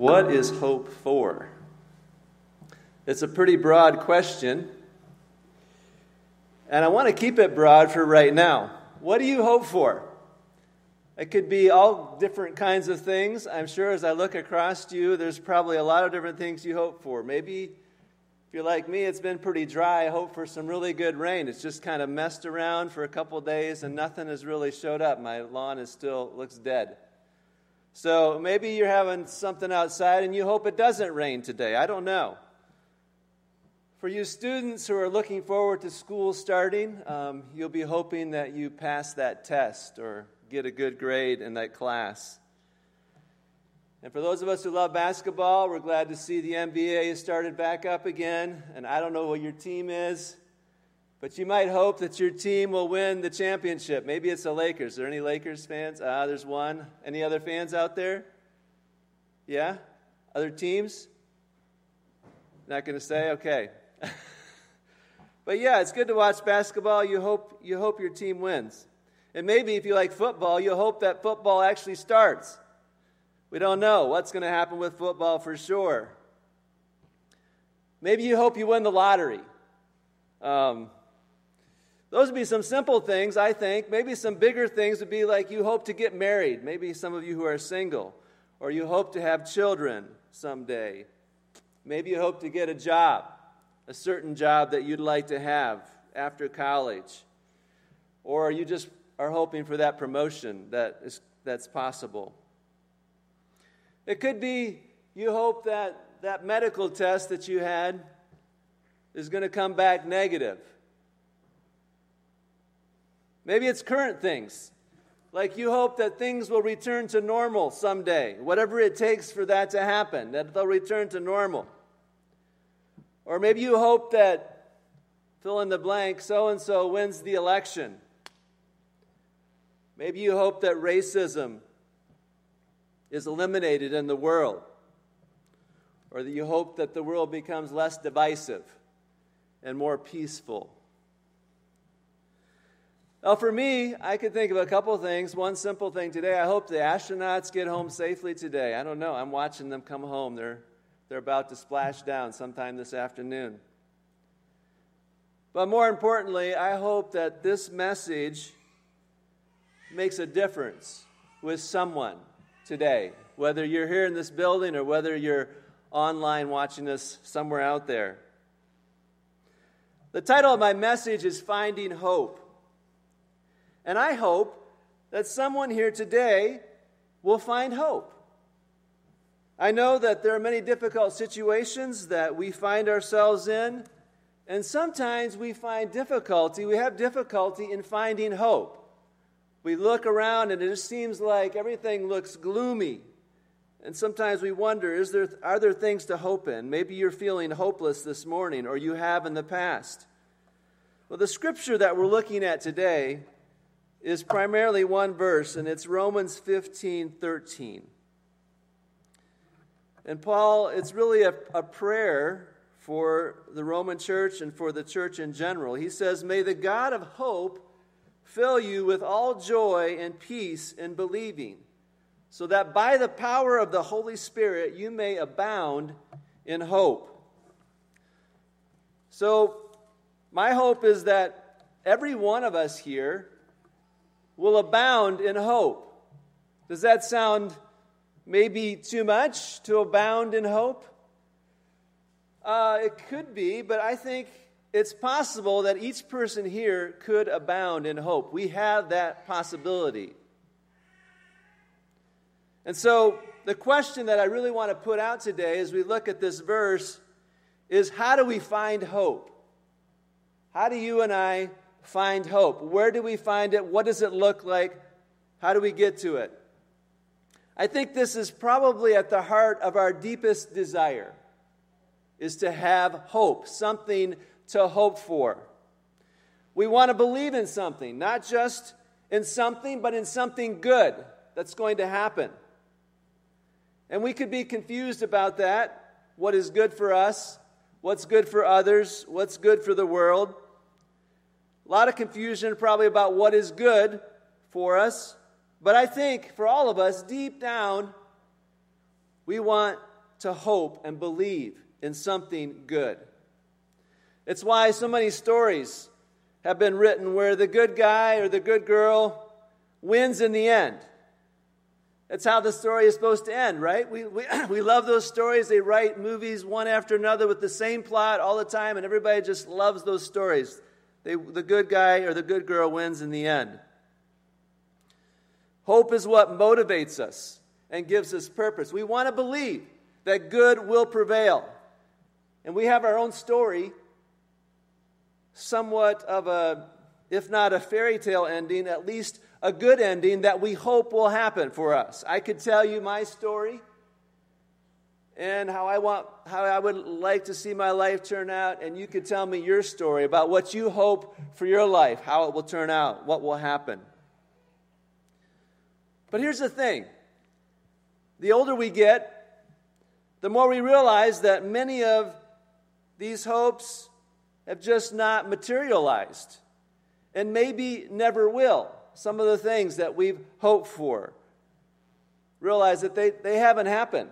What is hope for? It's a pretty broad question. And I want to keep it broad for right now. What do you hope for? It could be all different kinds of things. I'm sure as I look across you, there's probably a lot of different things you hope for. Maybe if you're like me, it's been pretty dry. I hope for some really good rain. It's just kind of messed around for a couple days and nothing has really showed up. My lawn is still looks dead. So maybe you're having something outside and you hope it doesn't rain today. I don't know. For you students who are looking forward to school starting, um, you'll be hoping that you pass that test or get a good grade in that class. And for those of us who love basketball, we're glad to see the NBA has started back up again. And I don't know what your team is, but you might hope that your team will win the championship. Maybe it's the Lakers. Are there any Lakers fans? Ah, there's one. Any other fans out there? Yeah? Other teams? Not going to say? Okay. but yeah, it's good to watch basketball. You hope, you hope your team wins. And maybe if you like football, you hope that football actually starts. We don't know what's going to happen with football for sure. Maybe you hope you win the lottery. Um, those would be some simple things, I think. Maybe some bigger things would be like you hope to get married. Maybe some of you who are single, or you hope to have children someday. Maybe you hope to get a job, a certain job that you'd like to have after college. Or you just are hoping for that promotion that is, that's possible. It could be you hope that that medical test that you had is going to come back negative. Maybe it's current things. Like you hope that things will return to normal someday, whatever it takes for that to happen, that they'll return to normal. Or maybe you hope that, fill in the blank, so and so wins the election. Maybe you hope that racism is eliminated in the world. Or that you hope that the world becomes less divisive and more peaceful. Well, for me, I could think of a couple of things. One simple thing today I hope the astronauts get home safely today. I don't know. I'm watching them come home. They're, they're about to splash down sometime this afternoon. But more importantly, I hope that this message makes a difference with someone today, whether you're here in this building or whether you're online watching us somewhere out there. The title of my message is Finding Hope. And I hope that someone here today will find hope. I know that there are many difficult situations that we find ourselves in, and sometimes we find difficulty, we have difficulty in finding hope. We look around and it just seems like everything looks gloomy. And sometimes we wonder is there, are there things to hope in? Maybe you're feeling hopeless this morning, or you have in the past. Well, the scripture that we're looking at today is primarily one verse, and it's Romans 15 13. And Paul, it's really a, a prayer for the Roman church and for the church in general. He says, May the God of hope fill you with all joy and peace in believing, so that by the power of the Holy Spirit you may abound in hope. So, my hope is that every one of us here will abound in hope. Does that sound maybe too much to abound in hope? Uh, it could be, but I think it's possible that each person here could abound in hope. We have that possibility. And so, the question that I really want to put out today as we look at this verse is how do we find hope? How do you and I find hope? Where do we find it? What does it look like? How do we get to it? I think this is probably at the heart of our deepest desire is to have hope, something to hope for. We want to believe in something, not just in something, but in something good that's going to happen. And we could be confused about that. What is good for us? What's good for others? What's good for the world? A lot of confusion probably about what is good for us. But I think for all of us, deep down, we want to hope and believe in something good. It's why so many stories have been written where the good guy or the good girl wins in the end. That's how the story is supposed to end, right? We, we, we love those stories. They write movies one after another with the same plot all the time, and everybody just loves those stories. They, the good guy or the good girl wins in the end. Hope is what motivates us and gives us purpose. We want to believe that good will prevail. And we have our own story, somewhat of a, if not a fairy tale ending, at least a good ending that we hope will happen for us. I could tell you my story and how I want how I would like to see my life turn out and you could tell me your story about what you hope for your life, how it will turn out, what will happen. But here's the thing. The older we get, the more we realize that many of these hopes have just not materialized and maybe never will. Some of the things that we've hoped for, realize that they, they haven't happened.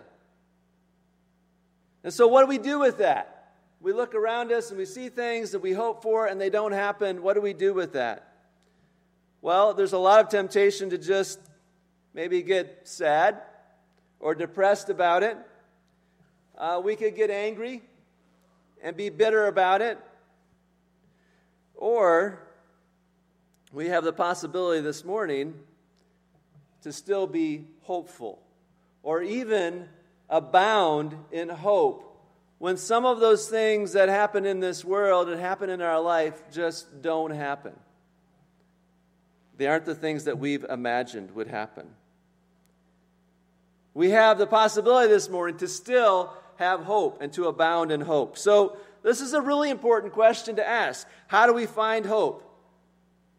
And so, what do we do with that? We look around us and we see things that we hope for and they don't happen. What do we do with that? Well, there's a lot of temptation to just maybe get sad or depressed about it. Uh, we could get angry and be bitter about it. Or we have the possibility this morning to still be hopeful or even abound in hope when some of those things that happen in this world and happen in our life just don't happen. They aren't the things that we've imagined would happen. We have the possibility this morning to still have hope and to abound in hope. So, this is a really important question to ask. How do we find hope?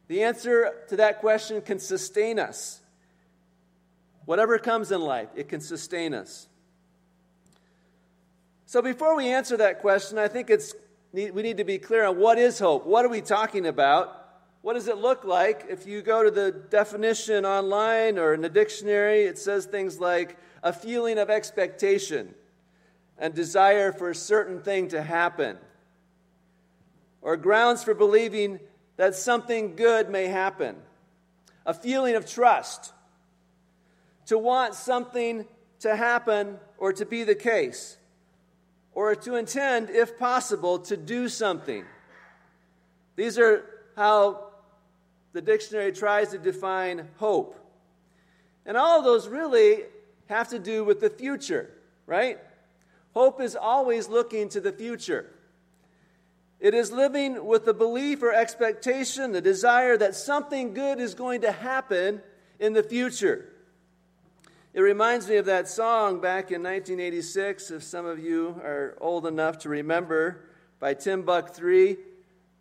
The answer to that question can sustain us. Whatever comes in life, it can sustain us. So, before we answer that question, I think it's, we need to be clear on what is hope? What are we talking about? What does it look like? If you go to the definition online or in the dictionary, it says things like a feeling of expectation and desire for a certain thing to happen, or grounds for believing that something good may happen, a feeling of trust, to want something to happen or to be the case, or to intend, if possible, to do something. These are how the dictionary tries to define hope. And all of those really have to do with the future, right? Hope is always looking to the future. It is living with the belief or expectation, the desire that something good is going to happen in the future. It reminds me of that song back in 1986, if some of you are old enough to remember, by Timbuk 3,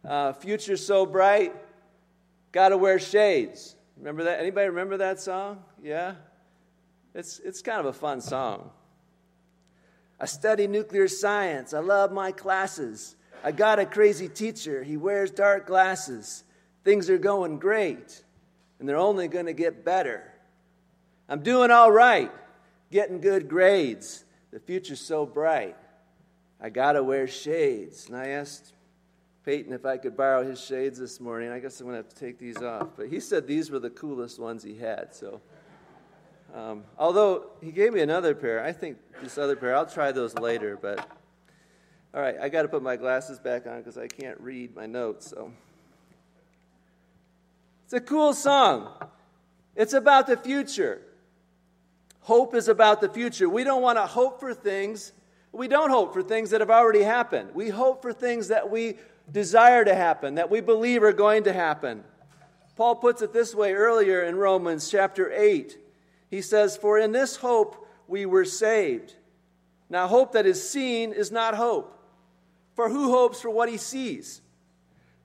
uh, Future So Bright, Gotta Wear Shades. Remember that? Anybody remember that song? Yeah? It's, it's kind of a fun song. I study nuclear science. I love my classes. I got a crazy teacher. He wears dark glasses. Things are going great, and they're only going to get better. I'm doing all right, getting good grades. The future's so bright. I got to wear shades. And I asked Peyton if I could borrow his shades this morning. I guess I'm going to have to take these off. But he said these were the coolest ones he had, so. Um, although he gave me another pair. I think this other pair, I'll try those later, but all right, I got to put my glasses back on because I can't read my notes. So it's a cool song. It's about the future. Hope is about the future. We don't want to hope for things. We don't hope for things that have already happened. We hope for things that we desire to happen, that we believe are going to happen. Paul puts it this way earlier in Romans chapter 8. He says, For in this hope we were saved. Now, hope that is seen is not hope. For who hopes for what he sees?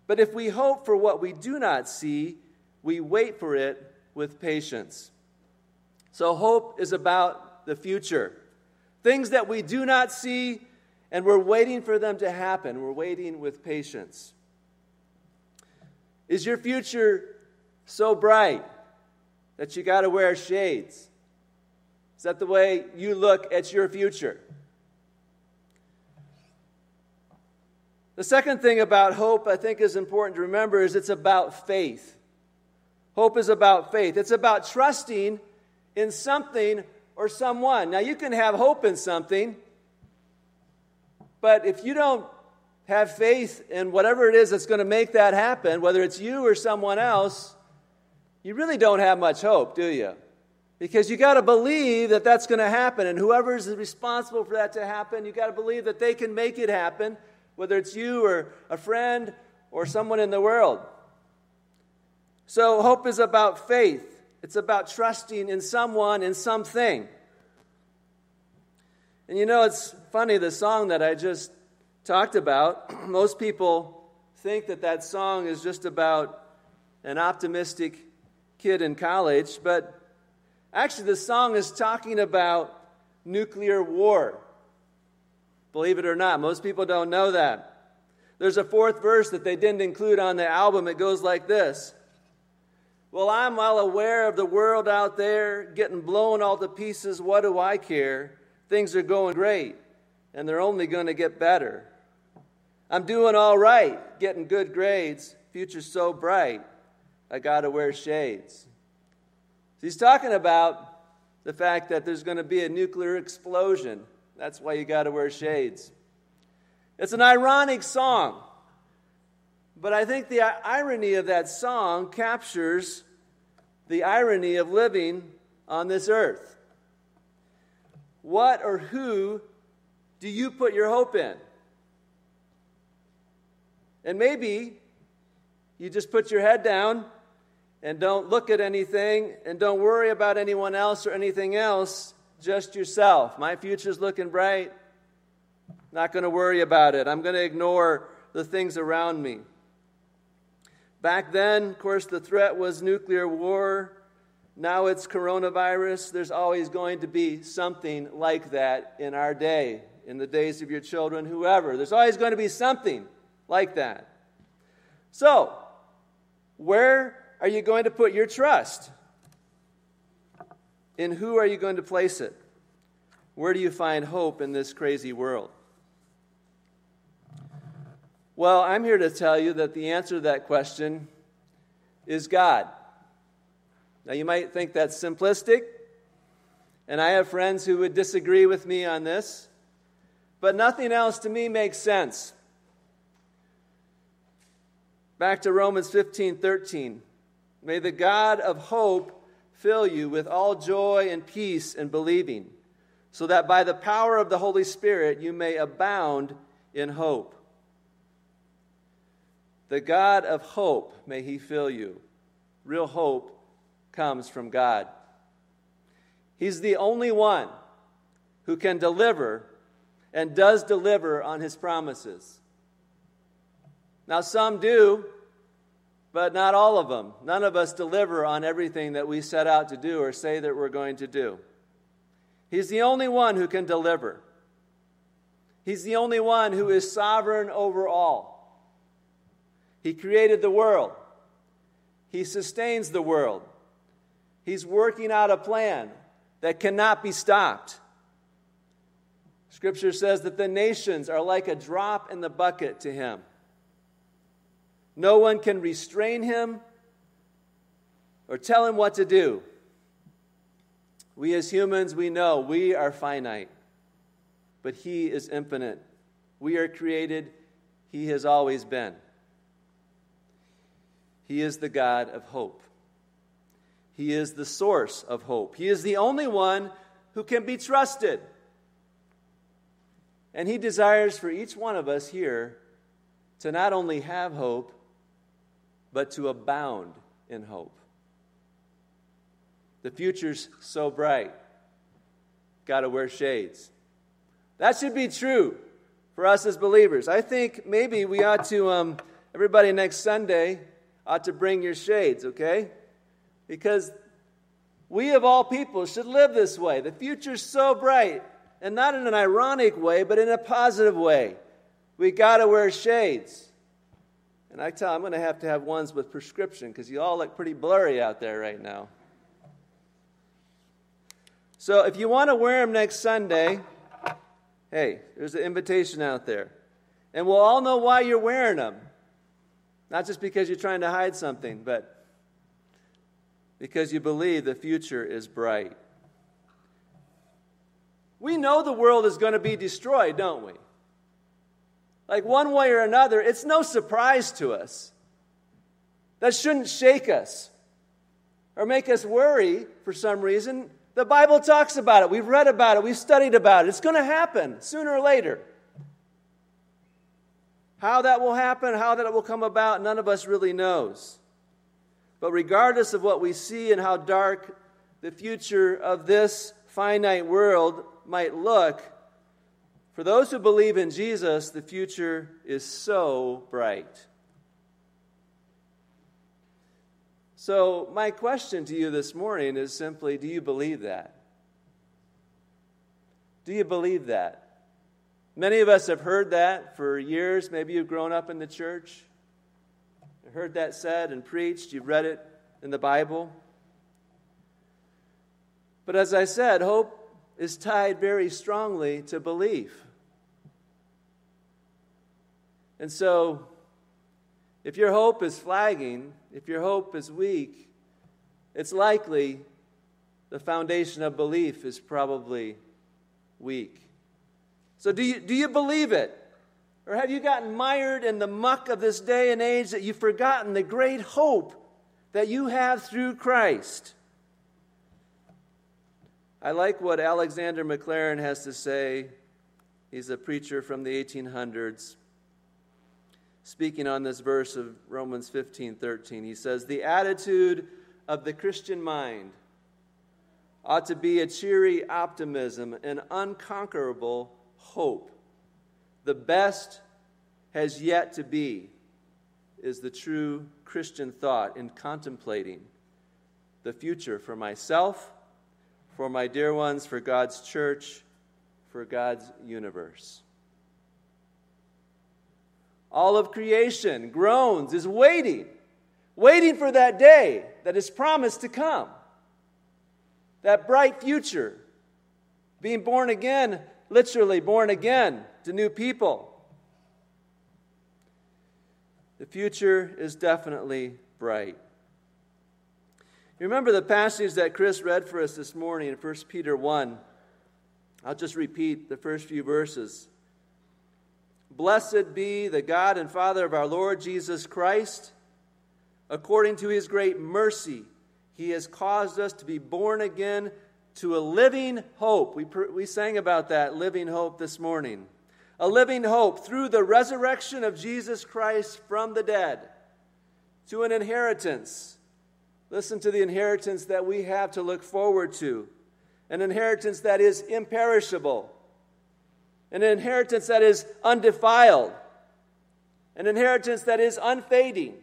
But if we hope for what we do not see, we wait for it with patience. So, hope is about the future. Things that we do not see, and we're waiting for them to happen. We're waiting with patience. Is your future so bright that you got to wear shades? Is that the way you look at your future? The second thing about hope I think is important to remember is it's about faith. Hope is about faith. It's about trusting in something or someone. Now, you can have hope in something, but if you don't have faith in whatever it is that's going to make that happen, whether it's you or someone else, you really don't have much hope, do you? Because you got to believe that that's going to happen, and whoever's responsible for that to happen, you got to believe that they can make it happen, whether it's you or a friend or someone in the world. So, hope is about faith. It's about trusting in someone, in something. And you know, it's funny, the song that I just talked about, most people think that that song is just about an optimistic kid in college, but actually, the song is talking about nuclear war. Believe it or not, most people don't know that. There's a fourth verse that they didn't include on the album. It goes like this Well, I'm well aware of the world out there getting blown all to pieces. What do I care? Things are going great, and they're only going to get better. I'm doing all right, getting good grades, future's so bright, I got to wear shades. He's talking about the fact that there's going to be a nuclear explosion. That's why you got to wear shades. It's an ironic song, but I think the irony of that song captures the irony of living on this earth. What or who do you put your hope in? And maybe you just put your head down and don't look at anything and don't worry about anyone else or anything else, just yourself. My future's looking bright. Not going to worry about it. I'm going to ignore the things around me. Back then, of course, the threat was nuclear war. Now it's coronavirus. There's always going to be something like that in our day, in the days of your children, whoever. There's always going to be something like that. So, where are you going to put your trust? In who are you going to place it? Where do you find hope in this crazy world? Well, I'm here to tell you that the answer to that question is God. Now, you might think that's simplistic, and I have friends who would disagree with me on this, but nothing else to me makes sense. Back to Romans 15 13. May the God of hope fill you with all joy and peace in believing, so that by the power of the Holy Spirit you may abound in hope. The God of hope, may he fill you. Real hope comes from God. He's the only one who can deliver and does deliver on his promises. Now, some do, but not all of them. None of us deliver on everything that we set out to do or say that we're going to do. He's the only one who can deliver. He's the only one who is sovereign over all. He created the world, He sustains the world. He's working out a plan that cannot be stopped. Scripture says that the nations are like a drop in the bucket to Him. No one can restrain him or tell him what to do. We as humans, we know we are finite, but he is infinite. We are created, he has always been. He is the God of hope. He is the source of hope. He is the only one who can be trusted. And He desires for each one of us here to not only have hope, but to abound in hope. The future's so bright. Got to wear shades. That should be true for us as believers. I think maybe we ought to, um, everybody next Sunday ought to bring your shades, okay? Because we of all people should live this way. The future's so bright, and not in an ironic way, but in a positive way. We got to wear shades. And I tell I'm going to have to have ones with prescription because you all look pretty blurry out there right now. So if you want to wear them next Sunday, hey, there's an invitation out there. And we'll all know why you're wearing them. Not just because you're trying to hide something, but because you believe the future is bright. We know the world is going to be destroyed, don't we? Like one way or another, it's no surprise to us. That shouldn't shake us or make us worry for some reason. The Bible talks about it. We've read about it. We've studied about it. It's going to happen sooner or later. How that will happen, how that will come about, none of us really knows. But regardless of what we see and how dark the future of this finite world might look, for those who believe in Jesus, the future is so bright. So, my question to you this morning is simply do you believe that? Do you believe that? Many of us have heard that for years. Maybe you've grown up in the church, heard that said and preached, you've read it in the Bible. But as I said, hope is tied very strongly to belief. And so, if your hope is flagging, if your hope is weak, it's likely the foundation of belief is probably weak. So, do you, do you believe it? Or have you gotten mired in the muck of this day and age that you've forgotten the great hope that you have through Christ? I like what Alexander Maclaren has to say. He's a preacher from the 1800s speaking on this verse of Romans 15 13. He says, The attitude of the Christian mind ought to be a cheery optimism, an unconquerable hope. The best has yet to be, is the true Christian thought in contemplating the future for myself, for my dear ones, for God's church, for God's universe. All of creation groans, is waiting, waiting for that day that is promised to come. That bright future. Being born again, literally born again to new people. The future is definitely bright. You remember the passage that Chris read for us this morning in 1 Peter 1? I'll just repeat the first few verses. Blessed be the God and Father of our Lord Jesus Christ. According to his great mercy, he has caused us to be born again to a living hope. We, we sang about that living hope this morning. A living hope through the resurrection of Jesus Christ from the dead to an inheritance. Listen to the inheritance that we have to look forward to an inheritance that is imperishable an inheritance that is undefiled, an inheritance that is unfading,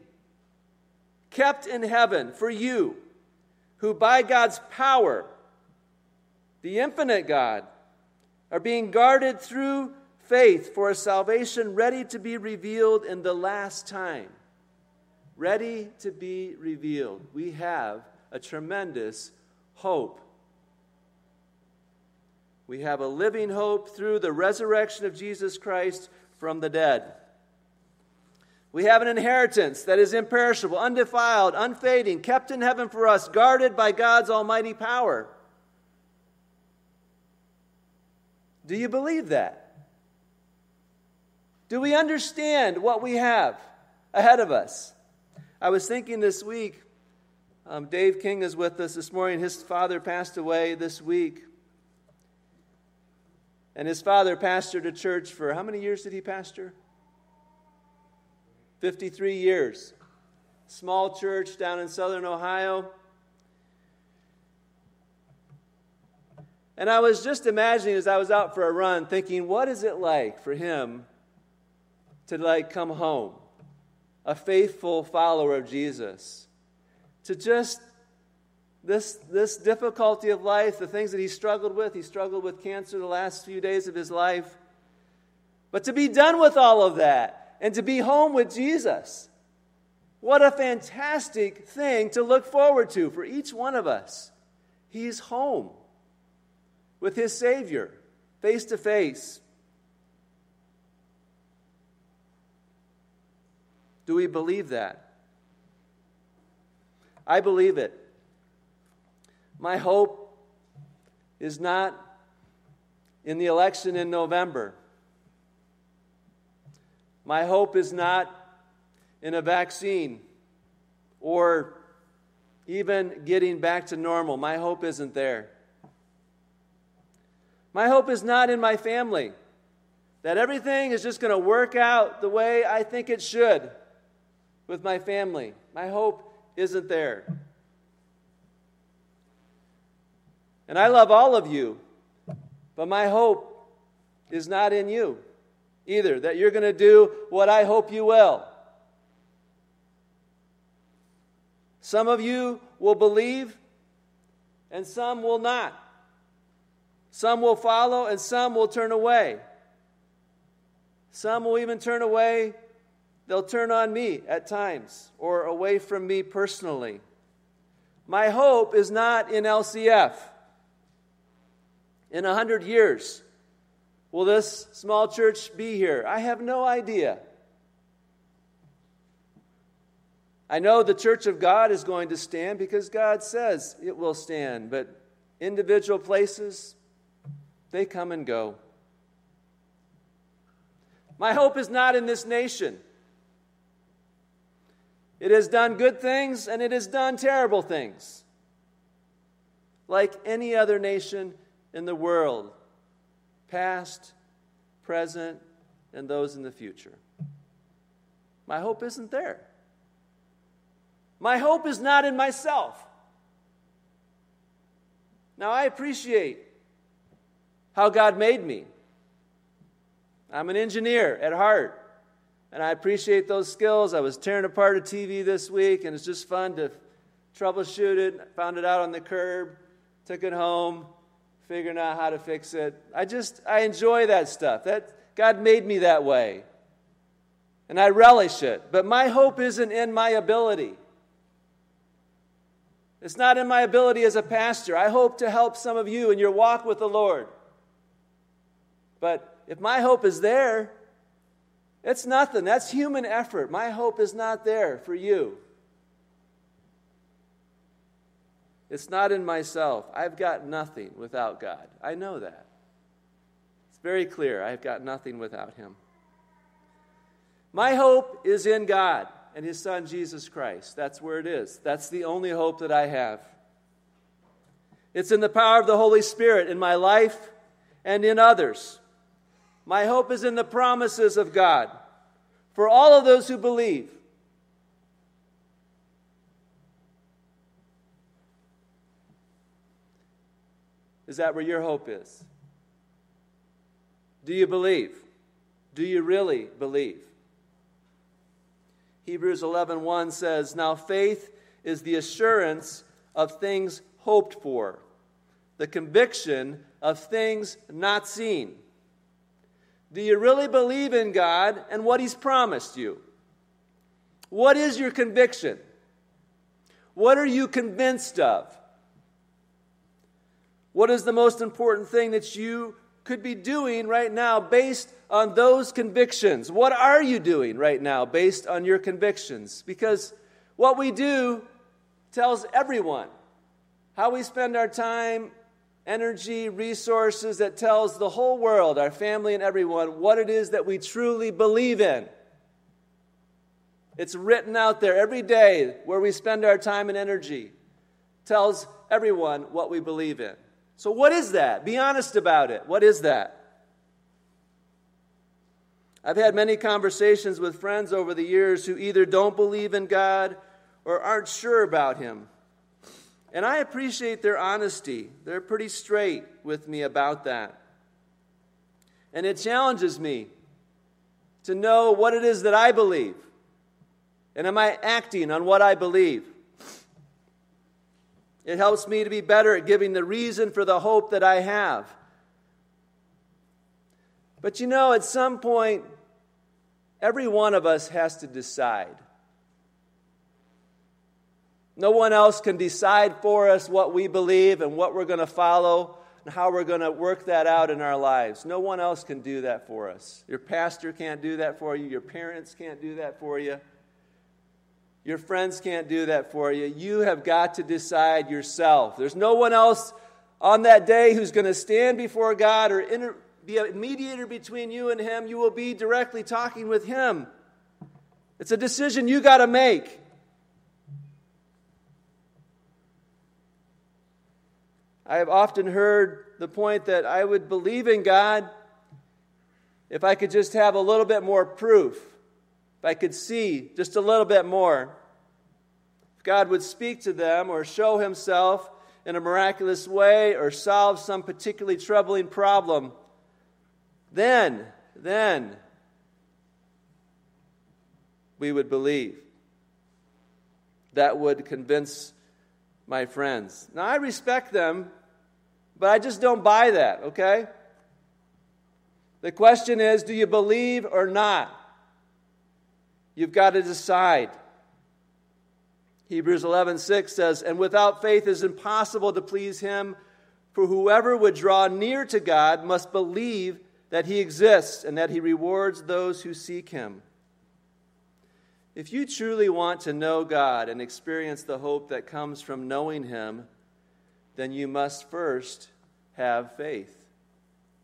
kept in heaven for you, who by God's power, the infinite God, are being guarded through faith for a salvation ready to be revealed in the last time. Ready to be revealed. We have a tremendous hope we have a living hope through the resurrection of Jesus Christ from the dead. We have an inheritance that is imperishable, undefiled, unfading, kept in heaven for us, guarded by God's almighty power. Do you believe that? Do we understand what we have ahead of us? I was thinking this week, um, Dave King is with us this morning. His father passed away this week. And his father pastored a church for how many years did he pastor? 53 years. Small church down in southern Ohio. And I was just imagining as I was out for a run, thinking, what is it like for him to like come home, a faithful follower of Jesus, to just this, this difficulty of life, the things that he struggled with. He struggled with cancer the last few days of his life. But to be done with all of that and to be home with Jesus, what a fantastic thing to look forward to for each one of us. He's home with his Savior, face to face. Do we believe that? I believe it. My hope is not in the election in November. My hope is not in a vaccine or even getting back to normal. My hope isn't there. My hope is not in my family, that everything is just going to work out the way I think it should with my family. My hope isn't there. And I love all of you, but my hope is not in you either, that you're going to do what I hope you will. Some of you will believe, and some will not. Some will follow, and some will turn away. Some will even turn away. They'll turn on me at times or away from me personally. My hope is not in LCF. In a hundred years, will this small church be here? I have no idea. I know the church of God is going to stand because God says it will stand, but individual places, they come and go. My hope is not in this nation. It has done good things and it has done terrible things, like any other nation in the world, past, present, and those in the future. My hope isn't there. My hope is not in myself. Now, I appreciate how God made me. I'm an engineer at heart, and I appreciate those skills. I was tearing apart a TV this week, and it's just fun to troubleshoot it. Found it out on the curb, took it home, figuring out how to fix it. I just, I enjoy that stuff. That, God made me that way, and I relish it. But my hope isn't in my ability. It's not in my ability as a pastor. I hope to help some of you in your walk with the Lord. But if my hope is there, it's nothing. That's human effort. My hope is not there for you. It's not in myself. I've got nothing without God. I know that. It's very clear. I've got nothing without Him. My hope is in God and his son Jesus Christ. That's where it is. That's the only hope that I have. It's in the power of the Holy Spirit in my life and in others. My hope is in the promises of God for all of those who believe. Is that where your hope is? Do you believe? Do you really believe? Hebrews 11:1 says, "Now faith is the assurance of things hoped for, the conviction of things not seen." Do you really believe in God and what he's promised you? What is your conviction? What are you convinced of? What is the most important thing that you could be doing right now based on those convictions. What are you doing right now based on your convictions? Because what we do tells everyone how we spend our time, energy, resources, that tells the whole world, our family, and everyone what it is that we truly believe in. It's written out there every day where we spend our time and energy. Tells everyone what we believe in. So, what is that? Be honest about it. What is that? I've had many conversations with friends over the years who either don't believe in God or aren't sure about Him. And I appreciate their honesty. They're pretty straight with me about that. And it challenges me to know what it is that I believe. And am I acting on what I believe? It helps me to be better at giving the reason for the hope that I have. But you know, at some point, every one of us has to decide. No one else can decide for us what we believe and what we're going to follow and how we're going to work that out in our lives. No one else can do that for us. Your pastor can't do that for you, your parents can't do that for you. Your friends can't do that for you. You have got to decide yourself. There's no one else on that day who's going to stand before God or inter- be a mediator between you and Him. You will be directly talking with Him. It's a decision you got to make. I have often heard the point that I would believe in God if I could just have a little bit more proof, if I could see just a little bit more. If God would speak to them or show Himself in a miraculous way or solve some particularly troubling problem, then, then we would believe. That would convince my friends. Now, I respect them but I just don't buy that, okay? The question is do you believe or not? You've got to decide. Hebrews 11:6 says, "And without faith it is impossible to please him, for whoever would draw near to God must believe that he exists and that he rewards those who seek him." If you truly want to know God and experience the hope that comes from knowing him, then you must first have faith.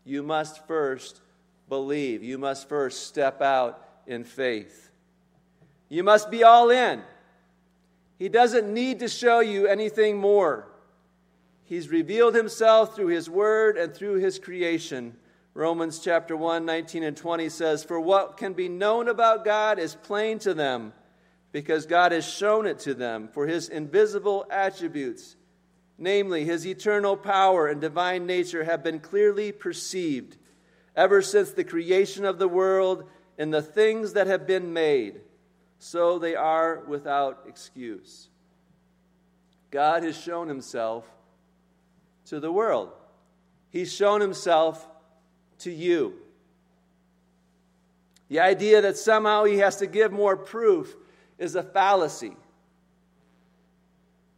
You must first believe. You must first step out in faith. You must be all in. He doesn't need to show you anything more. He's revealed himself through his word and through his creation. Romans chapter 1, 19 and 20 says, For what can be known about God is plain to them, because God has shown it to them. For his invisible attributes, namely his eternal power and divine nature, have been clearly perceived ever since the creation of the world and the things that have been made. So they are without excuse. God has shown himself to the world, He's shown himself to you. The idea that somehow he has to give more proof is a fallacy.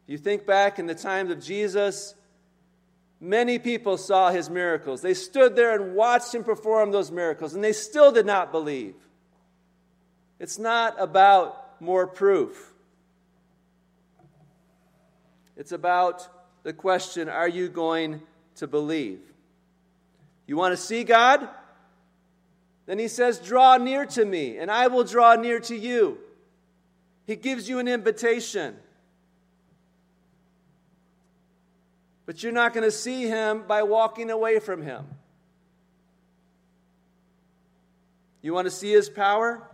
You think back in the times of Jesus, many people saw his miracles. They stood there and watched him perform those miracles, and they still did not believe. It's not about more proof, it's about the question are you going to believe? You want to see God? Then he says, Draw near to me, and I will draw near to you. He gives you an invitation. But you're not going to see him by walking away from him. You want to see his power?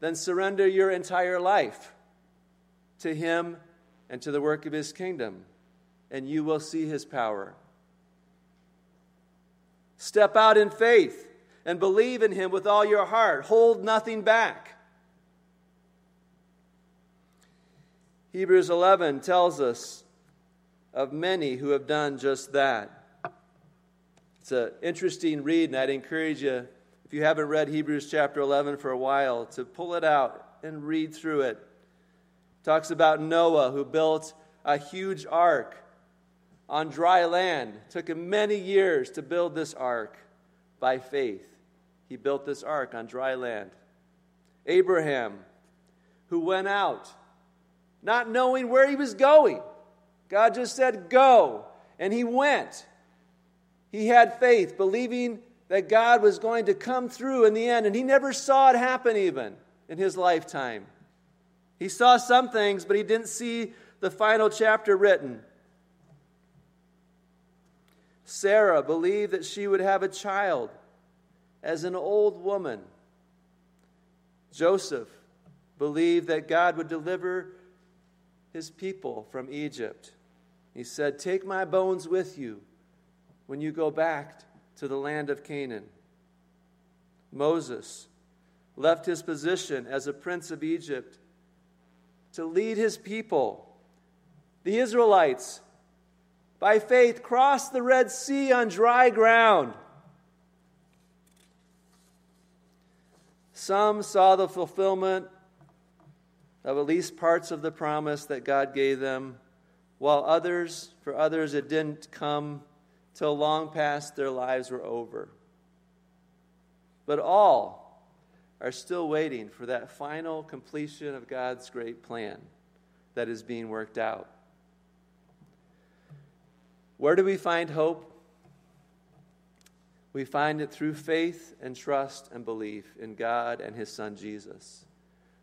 Then surrender your entire life to him and to the work of his kingdom, and you will see his power. Step out in faith and believe in him with all your heart. Hold nothing back. Hebrews 11 tells us of many who have done just that. It's an interesting read, and I'd encourage you, if you haven't read Hebrews chapter 11 for a while, to pull it out and read through it. it talks about Noah, who built a huge ark on dry land. It took him many years to build this ark by faith. He built this ark on dry land. Abraham, who went out not knowing where he was going. God just said, Go. And he went. He had faith, believing that God was going to come through in the end. And he never saw it happen, even in his lifetime. He saw some things, but he didn't see the final chapter written. Sarah believed that she would have a child as an old woman. Joseph believed that God would deliver his people from Egypt. He said, Take my bones with you when you go back to the land of Canaan. Moses left his position as a prince of Egypt to lead his people. The Israelites, by faith, crossed the Red Sea on dry ground. Some saw the fulfillment of at least parts of the promise that God gave them while others, for others, it didn't come till long past their lives were over. But all, are still waiting for that final completion of God's great plan that is being worked out. Where do we find hope? We find it through faith and trust and belief in God and His Son Jesus.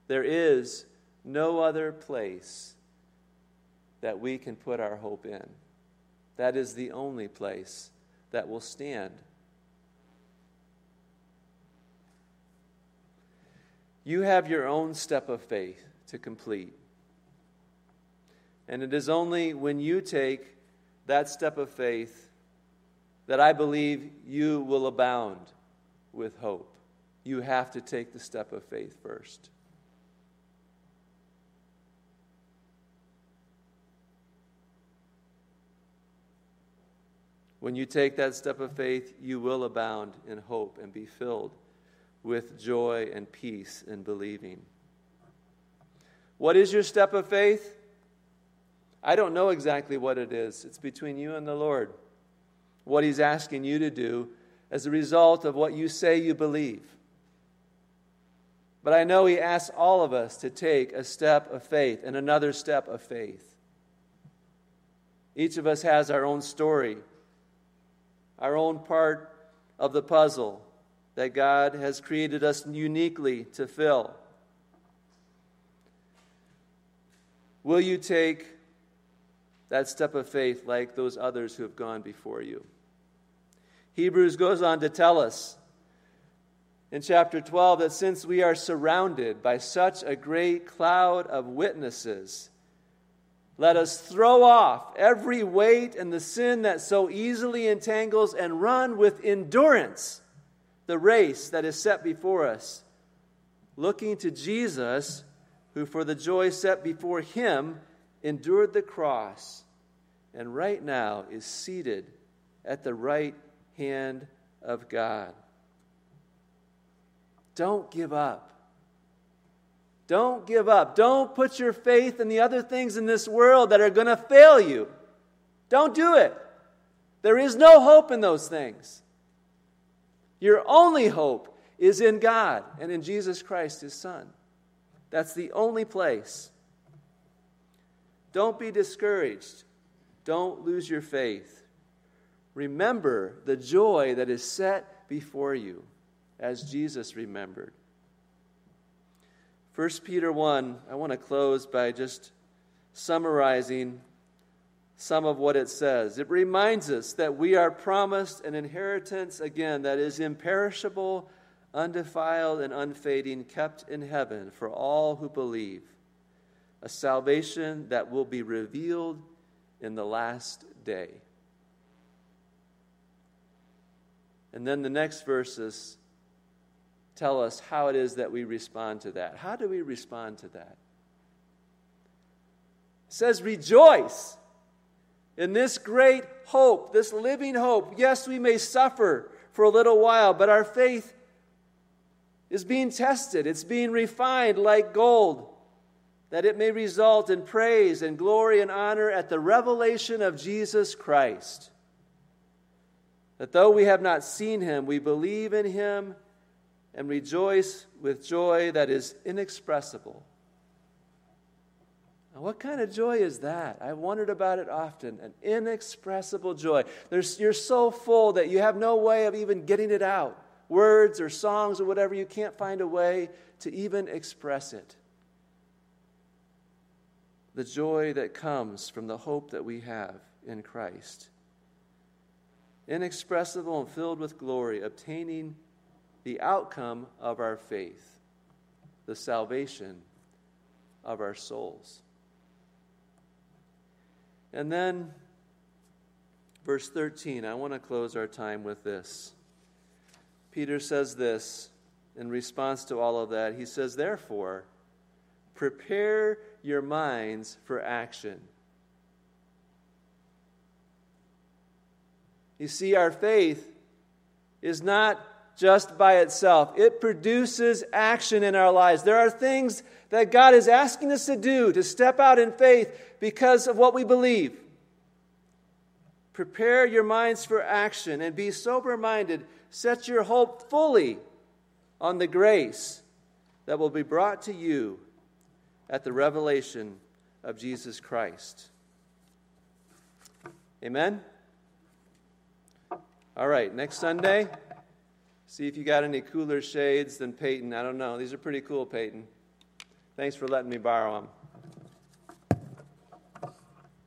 There is no other place that we can put our hope in. That is the only place that will stand. You have your own step of faith to complete. And it is only when you take that step of faith that I believe you will abound with hope. You have to take the step of faith first. When you take that step of faith, you will abound in hope and be filled with joy and peace in believing. What is your step of faith? I don't know exactly what it is. It's between you and the Lord. What He's asking you to do as a result of what you say you believe. But I know He asks all of us to take a step of faith and another step of faith. Each of us has our own story, our own part of the puzzle that God has created us uniquely to fill. Will you take that step of faith like those others who have gone before you. Hebrews goes on to tell us in chapter 12 that since we are surrounded by such a great cloud of witnesses, let us throw off every weight and the sin that so easily entangles and run with endurance the race that is set before us, looking to Jesus, who for the joy set before him endured the cross, and right now is seated at the right hand of God. Don't give up. Don't give up. Don't put your faith in the other things in this world that are going to fail you. Don't do it. There is no hope in those things. Your only hope is in God and in Jesus Christ, His Son. That's the only place. Don't be discouraged. Don't lose your faith. Remember the joy that is set before you, as Jesus remembered. 1 Peter 1, I want to close by just summarizing some of what it says. It reminds us that we are promised an inheritance, again, that is imperishable, undefiled, and unfading, kept in heaven for all who believe a salvation that will be revealed in the last day. And then the next verses tell us how it is that we respond to that. How do we respond to that? It says, Rejoice in this great hope, this living hope. Yes, we may suffer for a little while, but our faith is being tested, it's being refined like gold that it may result in praise and glory and honor at the revelation of Jesus Christ. That though we have not seen him, we believe in him and rejoice with joy that is inexpressible. Now, what kind of joy is that? I've wondered about it often. An inexpressible joy. There's, you're so full that you have no way of even getting it out. Words or songs or whatever, you can't find a way to even express it the joy that comes from the hope that we have in Christ. Inexpressible and filled with glory, obtaining the outcome of our faith, the salvation of our souls. And then, verse 13, I want to close our time with this. Peter says this in response to all of that. He says, Therefore, prepare your minds for action. You see, our faith is not just by itself, it produces action in our lives. There are things that God is asking us to do to step out in faith because of what we believe. Prepare your minds for action and be sober minded. Set your hope fully on the grace that will be brought to you at the revelation of Jesus Christ. Amen? All right, next Sunday, see if you got any cooler shades than Peyton. I don't know. These are pretty cool, Peyton. Thanks for letting me borrow them.